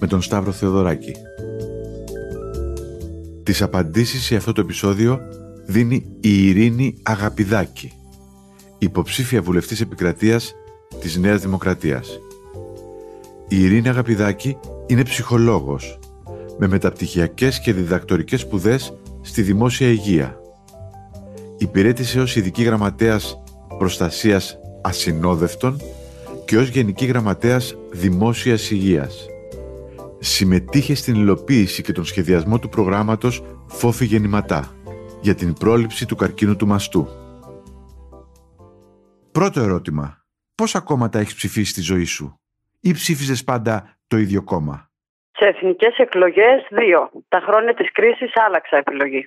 με τον Σταύρο Θεοδωράκη. Τις απαντήσεις σε αυτό το επεισόδιο δίνει η Ειρήνη Αγαπηδάκη, υποψήφια βουλευτής επικρατείας της Νέας Δημοκρατίας. Η Ειρήνη Αγαπηδάκη είναι ψυχολόγος, με μεταπτυχιακές και διδακτορικές σπουδές στη δημόσια υγεία. Υπηρέτησε ως ειδική γραμματέας προστασίας ασυνόδευτων και ως γενική γραμματέας δημόσιας υγείας συμμετείχε στην υλοποίηση και τον σχεδιασμό του προγράμματος «Φόφη γεννηματά» για την πρόληψη του καρκίνου του μαστού. Πρώτο ερώτημα. Πόσα κόμματα έχεις ψηφίσει στη ζωή σου ή ψήφιζες πάντα το ίδιο κόμμα; Σε εθνικές εκλογές δύο. Τα χρόνια της κρίσης άλλαξα επιλογή.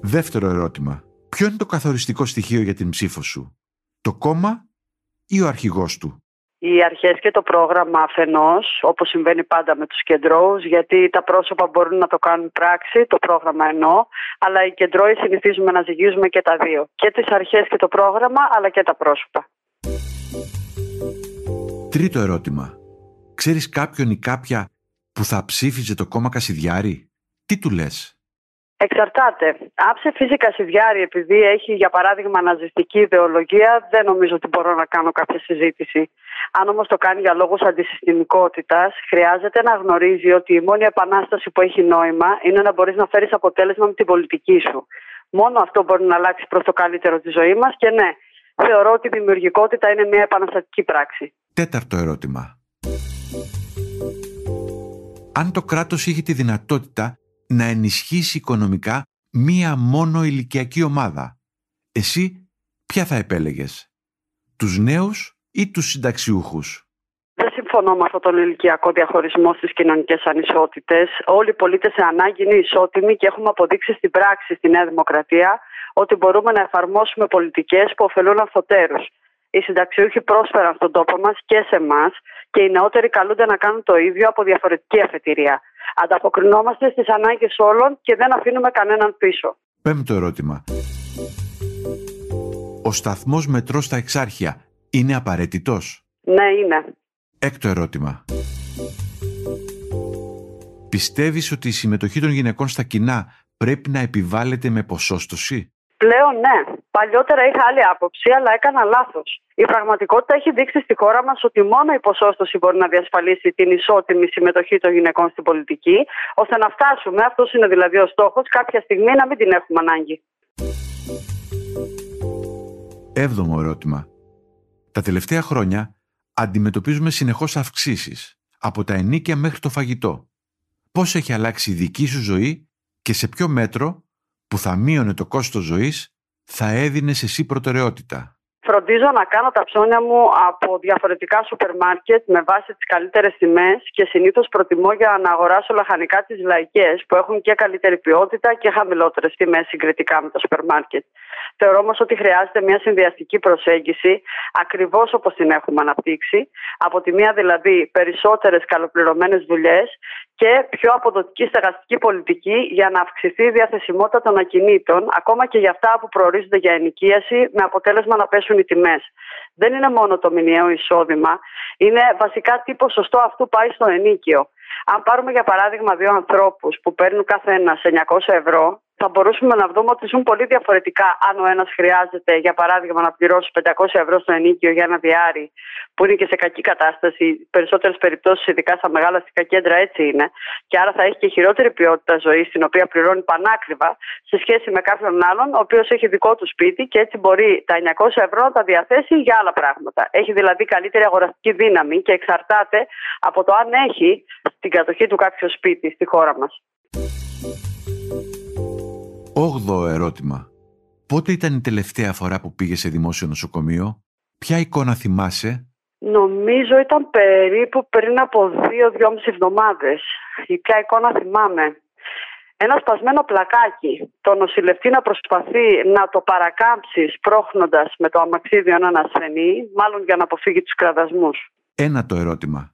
Δεύτερο ερώτημα. Ποιο είναι το καθοριστικό στοιχείο για την ψήφο σου; Το κόμμα ή ο αρχηγός του; Οι αρχές και το πρόγραμμα αφενός, όπως συμβαίνει πάντα με τους κεντρώους, γιατί τα πρόσωπα μπορούν να το κάνουν πράξη, το πρόγραμμα εννοώ, αλλά οι κεντρώοι συνηθίζουμε να ζυγίζουμε και τα δύο. Και τις αρχές και το πρόγραμμα, αλλά και τα πρόσωπα. Τρίτο ερώτημα. Ξέρεις κάποιον ή κάποια που θα ψήφιζε το κόμμα Κασιδιάρη; Τι του λες; Εξαρτάται. Αν ψηφίζει Κασιδιάρη επειδή έχει για παράδειγμα ναζιστική ιδεολογία, δεν νομίζω ότι μπορώ να κάνω κάποια συζήτηση. Αν όμως το κάνει για λόγους αντισυστημικότητας, χρειάζεται να γνωρίζει ότι η μόνη επανάσταση που έχει νόημα είναι να μπορείς να φέρεις αποτέλεσμα με την πολιτική σου. Μόνο αυτό μπορεί να αλλάξει προς το καλύτερο της ζωής μας και ναι, θεωρώ ότι η δημιουργικότητα είναι μια επαναστατική πράξη. Τέταρτο ερώτημα. Αν το κράτος είχε τη δυνατότητα να ενισχύσει οικονομικά μία μόνο ηλικιακή ομάδα. Εσύ ποια θα επέλεγες, τους νέους ή τους συνταξιούχους; Δεν συμφωνώ με αυτόν τον ηλικιακό διαχωρισμό στις κοινωνικές ανισότητες. Όλοι οι πολίτες σε ανάγκη είναι ισότιμοι και έχουμε αποδείξει στην πράξη στη Νέα Δημοκρατία ότι μπορούμε να εφαρμόσουμε πολιτικές που ωφελούν αυθωτέρου. Οι συνταξιούχοι πρόσφεραν στον τόπο μας και σε εμάς και οι νεότεροι καλούνται να κάνουν το ίδιο από διαφορετική αφετηρία. Ανταποκρινόμαστε στις ανάγκες όλων και δεν αφήνουμε κανέναν πίσω. Πέμπτο ερώτημα. Ο σταθμός μετρός στα Εξάρχεια είναι απαραίτητος; Ναι, είναι. Έκτο ερώτημα. Πιστεύεις ότι η συμμετοχή των γυναικών στα κοινά πρέπει να επιβάλλεται με ποσόστοση; Πλέον ναι. Παλιότερα είχα άλλη άποψη, αλλά έκανα λάθος. Η πραγματικότητα έχει δείξει στη χώρα μας ότι μόνο η ποσόστοση μπορεί να διασφαλίσει την ισότιμη συμμετοχή των γυναικών στην πολιτική, ώστε να φτάσουμε, αυτός είναι δηλαδή ο στόχος, κάποια στιγμή να μην την έχουμε ανάγκη. Έβδομο ερώτημα. Τα τελευταία χρόνια αντιμετωπίζουμε συνεχώς αυξήσεις από τα ενίκια μέχρι το φαγητό. Πώς έχει αλλάξει η δική σου ζωή και σε ποιο μέτρο που θα μείωνε το κόστος ζωής θα έδινες εσύ προτεραιότητα. Φροντίζω να κάνω τα ψώνια μου από διαφορετικά σούπερ μάρκετ με βάση τις καλύτερες τιμές και συνήθως προτιμώ για να αγοράσω λαχανικά τις λαϊκές που έχουν και καλύτερη ποιότητα και χαμηλότερες τιμές συγκριτικά με τα σούπερ μάρκετ. Θεωρώ όμως ότι χρειάζεται μια συνδυαστική προσέγγιση, ακριβώς όπως την έχουμε αναπτύξει. Από τη μία δηλαδή περισσότερες καλοπληρωμένες δουλειές και πιο αποδοτική στεγαστική πολιτική για να αυξηθεί η διαθεσιμότητα των ακινήτων, ακόμα και για αυτά που προορίζονται για ενοικίαση, με αποτέλεσμα να πέσουν οι τιμές. Δεν είναι μόνο το μηνιαίο εισόδημα, είναι βασικά τι ποσοστό αυτού πάει στο ενίκιο. Αν πάρουμε για παράδειγμα δύο ανθρώπους που παίρνουν κάθε ένα 900 ευρώ, θα μπορούσαμε να δούμε ότι ζουν πολύ διαφορετικά αν ο ένας χρειάζεται, για παράδειγμα, να πληρώσει 500 ευρώ στο ενίκιο για ένα διάρρη που είναι και σε κακή κατάσταση. Περισσότερες περιπτώσεις, ειδικά στα μεγάλα αστικά κέντρα, έτσι είναι. Και άρα θα έχει και χειρότερη ποιότητα ζωής, την οποία πληρώνει πανάκριβα, σε σχέση με κάποιον άλλον, ο οποίος έχει δικό του σπίτι και έτσι μπορεί τα 900 ευρώ να τα διαθέσει για άλλα πράγματα. Έχει δηλαδή καλύτερη αγοραστική δύναμη και εξαρτάται από το αν έχει στην κατοχή του κάποιο σπίτι στη χώρα μας. Όγδοο ερώτημα. Πότε ήταν η τελευταία φορά που πήγε σε δημόσιο νοσοκομείο, ποια εικόνα θυμάσαι; Νομίζω ήταν περίπου πριν από δύο-δυόμιση εβδομάδες. Η ποια εικόνα θυμάμαι; Ένα σπασμένο πλακάκι. Το νοσηλευτή να προσπαθεί να το παρακάμψει σπρώχνοντας με το αμαξίδιο έναν ασθενή, μάλλον για να αποφύγει τους κραδασμούς. Ένα το ερώτημα.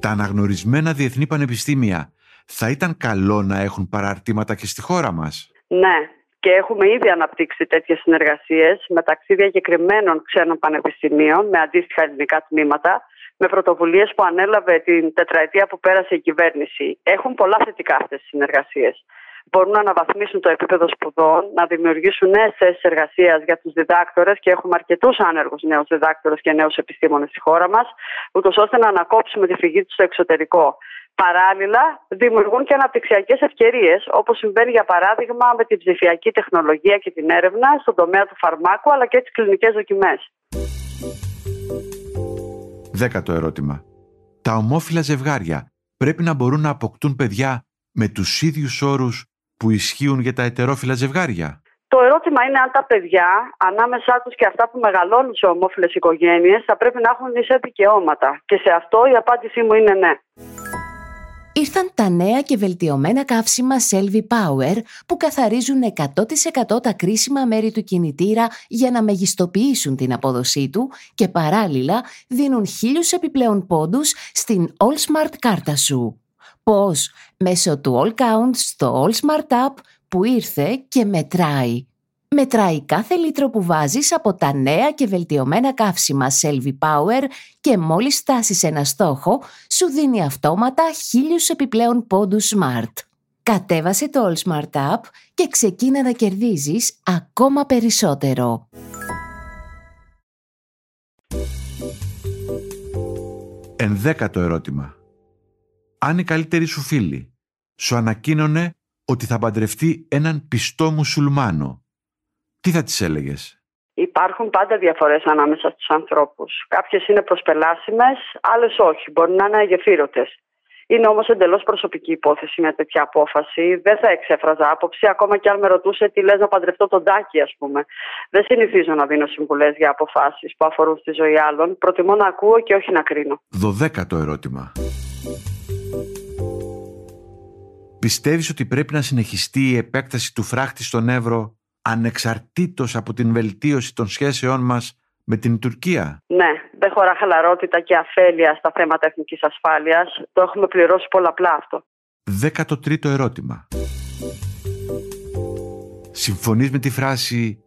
Τα αναγνωρισμένα διεθνή πανεπιστήμια θα ήταν καλό να έχουν παραρτήματα και στη χώρα μας; Ναι, και έχουμε ήδη αναπτύξει τέτοιες συνεργασίες μεταξύ διακεκριμένων ξένων πανεπιστημίων με αντίστοιχα ελληνικά τμήματα, με πρωτοβουλίες που ανέλαβε την τετραετία που πέρασε η κυβέρνηση. Έχουν πολλά θετικά αυτές τις συνεργασίες. Μπορούν να αναβαθμίσουν το επίπεδο σπουδών, να δημιουργήσουν νέες θέσεις εργασίας για τους διδάκτορες και έχουμε αρκετούς άνεργους νέους διδάκτορες και νέους επιστήμονες στη χώρα μας, ούτως ώστε να ανακόψουμε τη φυγή τους στο εξωτερικό. Παράλληλα, δημιουργούν και αναπτυξιακές ευκαιρίες, όπως συμβαίνει για παράδειγμα με την ψηφιακή τεχνολογία και την έρευνα στον τομέα του φαρμάκου αλλά και τις κλινικές δοκιμές. Δέκατο ερώτημα. Τα ομόφυλα ζευγάρια πρέπει να μπορούν να αποκτούν παιδιά με τους ίδιους όρους που ισχύουν για τα ετερόφυλα ζευγάρια. Το ερώτημα είναι αν τα παιδιά, ανάμεσά τους και αυτά που μεγαλώνουν σε ομόφυλες οικογένειες, θα πρέπει να έχουν ίσα δικαιώματα. Και σε αυτό η απάντησή μου είναι ναι. Ήρθαν τα νέα και βελτιωμένα καύσιμα Selvi Power που καθαρίζουν 100% τα κρίσιμα μέρη του κινητήρα για να μεγιστοποιήσουν την απόδοσή του και παράλληλα δίνουν χίλιους επιπλέον πόντους στην All Smart κάρτα σου. Πώς; Μέσω του All Count στο All Smart App που ήρθε και μετράει. Μετράει κάθε λίτρο που βάζεις από τα νέα και βελτιωμένα καύσιμα Selvi Power και μόλις φτάσεις ένα στόχο, σου δίνει αυτόματα χίλιους επιπλέον πόντους Smart. Κατέβασε το All Smart App και ξεκίνα να κερδίζεις ακόμα περισσότερο. Ενδέκατο ερώτημα. Αν η καλύτερη σου φίλη σου ανακοίνωνε ότι θα παντρευτεί έναν πιστό μουσουλμάνο, τι θα της έλεγες; Υπάρχουν πάντα διαφορές ανάμεσα στους ανθρώπους. Κάποιες είναι προσπελάσιμες, άλλες όχι. Μπορεί να είναι αγεφύρωτες. Είναι όμως εντελώς προσωπική υπόθεση μια τέτοια απόφαση. Δεν θα εξέφραζα άποψη, ακόμα και αν με ρωτούσε τι λες να παντρευτώ τον Τάκη, ας πούμε. Δεν συνηθίζω να δίνω συμβουλές για αποφάσεις που αφορούν στη ζωή άλλων. Προτιμώ να ακούω και όχι να κρίνω. Δωδέκατο ερώτημα. Πιστεύεις ότι πρέπει να συνεχιστεί η επέκταση του φράχτη στον Εύρο ανεξαρτήτως από την βελτίωση των σχέσεών μας με την Τουρκία; Ναι, δεν χωρά χαλαρότητα και αφέλεια στα θέματα εθνικής ασφάλειας. Το έχουμε πληρώσει πολλαπλά αυτό. Δέκατο τρίτο ερώτημα. Συμφωνείς με τη φράση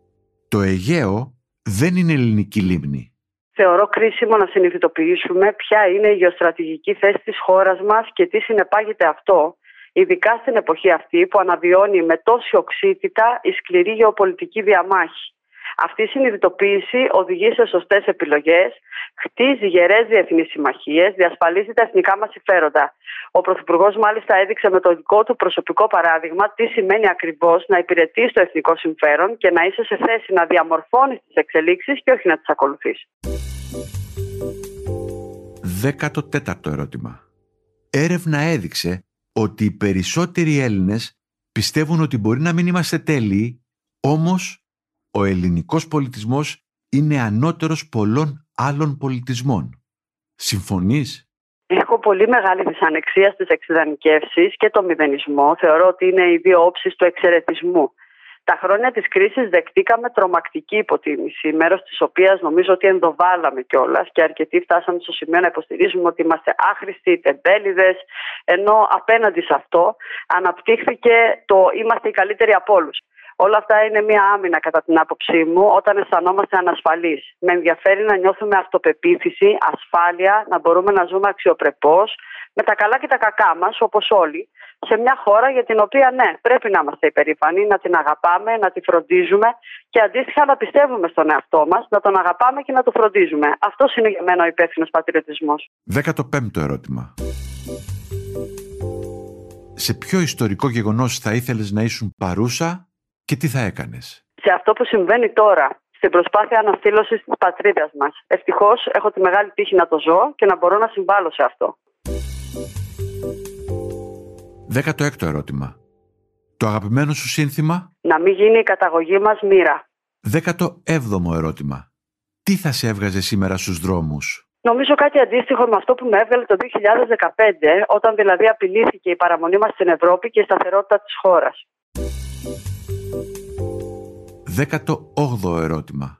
«Το Αιγαίο δεν είναι ελληνική λίμνη». Θεωρώ κρίσιμο να συνειδητοποιήσουμε ποια είναι η γεωστρατηγική θέση της χώρας μας και τι συνεπάγεται αυτό ειδικά στην εποχή αυτή που αναβιώνει με τόση οξύτητα η σκληρή γεωπολιτική διαμάχη. Αυτή η συνειδητοποίηση οδηγεί σε σωστές επιλογές, χτίζει γερές διεθνείς συμμαχίες, διασφαλίζει τα εθνικά μας συμφέροντα. Ο Πρωθυπουργός, μάλιστα, έδειξε με το δικό του προσωπικό παράδειγμα τι σημαίνει ακριβώς να υπηρετείς το εθνικό συμφέρον και να είσαι σε θέση να διαμορφώνεις τις εξελίξεις και όχι να τις ακολουθείς. Δέκατο τέταρτο ερώτημα. Έρευνα έδειξε ότι οι περισσότεροι Έλληνες πιστεύουν ότι μπορεί να μην είμαστε τέλειοι, όμως ο ελληνικός πολιτισμός είναι ανώτερος πολλών άλλων πολιτισμών. Συμφωνείς; Έχω πολύ μεγάλη δυσανεξία στις εξειδανικεύσεις και το μηδενισμό. Θεωρώ ότι είναι οι δύο όψεις του εξαιρετισμού. Τα χρόνια της κρίσης δεκτήκαμε τρομακτική υποτίμηση, μέρος της οποίας νομίζω ότι ενδοβάλαμε κιόλας και αρκετοί φτάσαμε στο σημείο να υποστηρίζουμε ότι είμαστε άχρηστοι, τεμπέληδες, ενώ απέναντι σε αυτό αναπτύχθηκε το είμαστε οι καλύτεροι από όλους. Όλα αυτά είναι μια άμυνα κατά την άποψή μου όταν αισθανόμαστε ανασφαλείς. Με ενδιαφέρει να νιώθουμε αυτοπεποίθηση, ασφάλεια, να μπορούμε να ζούμε αξιοπρεπώς, με τα καλά και τα κακά μας, όπως όλοι, σε μια χώρα για την οποία ναι, πρέπει να είμαστε υπερήφανοι, να την αγαπάμε, να τη φροντίζουμε και αντίστοιχα να πιστεύουμε στον εαυτό μας, να τον αγαπάμε και να το φροντίζουμε. Αυτός είναι για μένα ο υπεύθυνος πατριωτισμός. 15ο ερώτημα. Σε ποιο ιστορικό γεγονός θα ήθελες να ήσουν παρούσα και τι θα έκανες; Σε αυτό που συμβαίνει τώρα, στην προσπάθεια αναστήλωσης της πατρίδας μας. Ευτυχώς έχω τη μεγάλη τύχη να το ζω και να μπορώ να συμβάλλω σε αυτό. 16ο ερώτημα. Το αγαπημένο σου σύνθημα; Να μην γίνει η καταγωγή μας μοίρα. 17ο ερώτημα. Τι θα σε έβγαζε σήμερα στους δρόμους; Νομίζω κάτι αντίστοιχο με αυτό που με έβγαλε το 2015, όταν δηλαδή απειλήθηκε η παραμονή μας στην Ευρώπη και η σταθερότητα της χώρας. 18ο ερώτημα.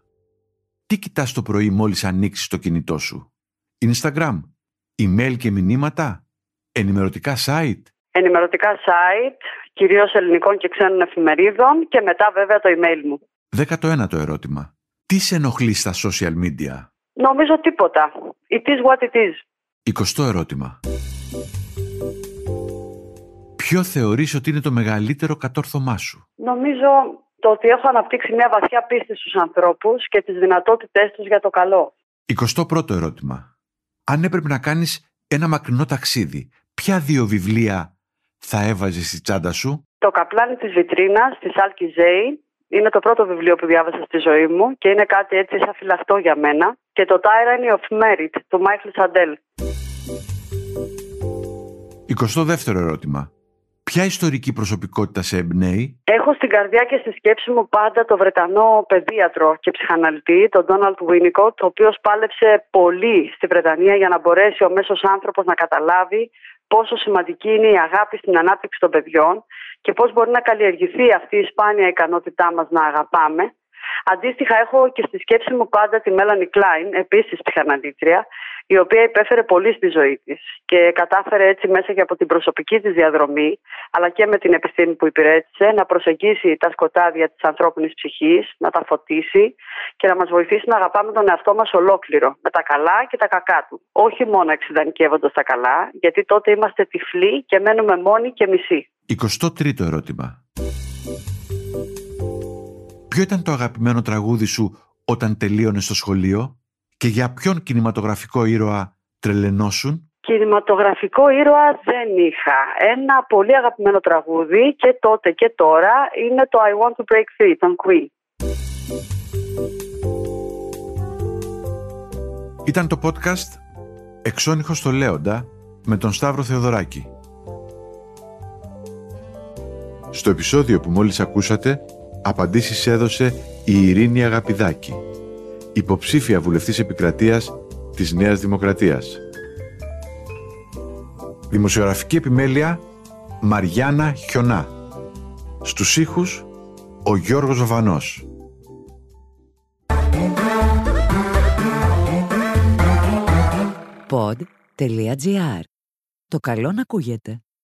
Τι κοιτάς το πρωί μόλις ανοίξεις το κινητό σου; Instagram, email και μηνύματα, ενημερωτικά site. Ενημερωτικά site, κυρίως ελληνικών και ξένων εφημερίδων και μετά βέβαια το email μου. 19ο ερώτημα. Τι σε ενοχλεί στα social media; Νομίζω τίποτα. It is what it is. 20ο ερώτημα. Ποιο θεωρείς ότι είναι το μεγαλύτερο κατόρθωμά σου; Νομίζω το ότι έχω αναπτύξει μια βαθιά πίστη στους ανθρώπους και τις δυνατότητές τους για το καλό. 21ο ερώτημα. Αν έπρεπε να κάνεις ένα μακρινό ταξίδι, ποια δύο βιβλία θα έβαζες στη τσάντα σου; Το καπλάνι της βιτρίνας της Άλκη Ζέη είναι το πρώτο βιβλίο που διάβασα στη ζωή μου και είναι κάτι έτσι σαν φυλαχτό για μένα. Και το Tyranny of Merit του Μάικλ Σαντέλ. 22ο ερώτημα. Ποια ιστορική προσωπικότητα σε εμπνέει; Έχω στην καρδιά και στη σκέψη μου πάντα το Βρετανό παιδίατρο και ψυχαναλυτή, τον Ντόναλτ Βίνικοτ, ο οποίος πάλεψε πολύ στη Βρετανία για να μπορέσει ο μέσος άνθρωπος να καταλάβει πόσο σημαντική είναι η αγάπη στην ανάπτυξη των παιδιών και πώς μπορεί να καλλιεργηθεί αυτή η σπάνια ικανότητά μας να αγαπάμε Αντίστοιχα, έχω και στη σκέψη μου πάντα τη Μέλανη Κλάιν, επίσης ψυχαναλήτρια, η οποία υπέφερε πολύ στη ζωή της και κατάφερε έτσι μέσα και από την προσωπική της διαδρομή, αλλά και με την επιστήμη που υπηρέτησε, να προσεγγίσει τα σκοτάδια της ανθρώπινης ψυχής, να τα φωτίσει και να μας βοηθήσει να αγαπάμε τον εαυτό μας ολόκληρο, με τα καλά και τα κακά του. Όχι μόνο εξειδανικεύοντα τα καλά, γιατί τότε είμαστε τυφλοί και μένουμε μόνοι και μισοί. 23ο ερώτημα. Ποιο ήταν το αγαπημένο τραγούδι σου όταν τελείωνες στο σχολείο και για ποιον κινηματογραφικό ήρωα τρελενώσουν. Κινηματογραφικό ήρωα δεν είχα. Ένα πολύ αγαπημένο τραγούδι και τότε και τώρα είναι το I Want to Break Free των Queen. Ήταν το podcast «Εξώνυχος στο Λέοντα» με τον Σταύρο Θεοδωράκη. Στο επεισόδιο που μόλις ακούσατε απαντήσεις έδωσε η Ειρήνη Αγαπηδάκη, υποψήφια βουλευτής επικρατείας της Νέας Δημοκρατίας. Δημοσιογραφική επιμέλεια Μαριάννα Χιονά. Στους ήχους ο Γιώργος Βαβανός. Pod.gr. Το καλό να ακούγεται.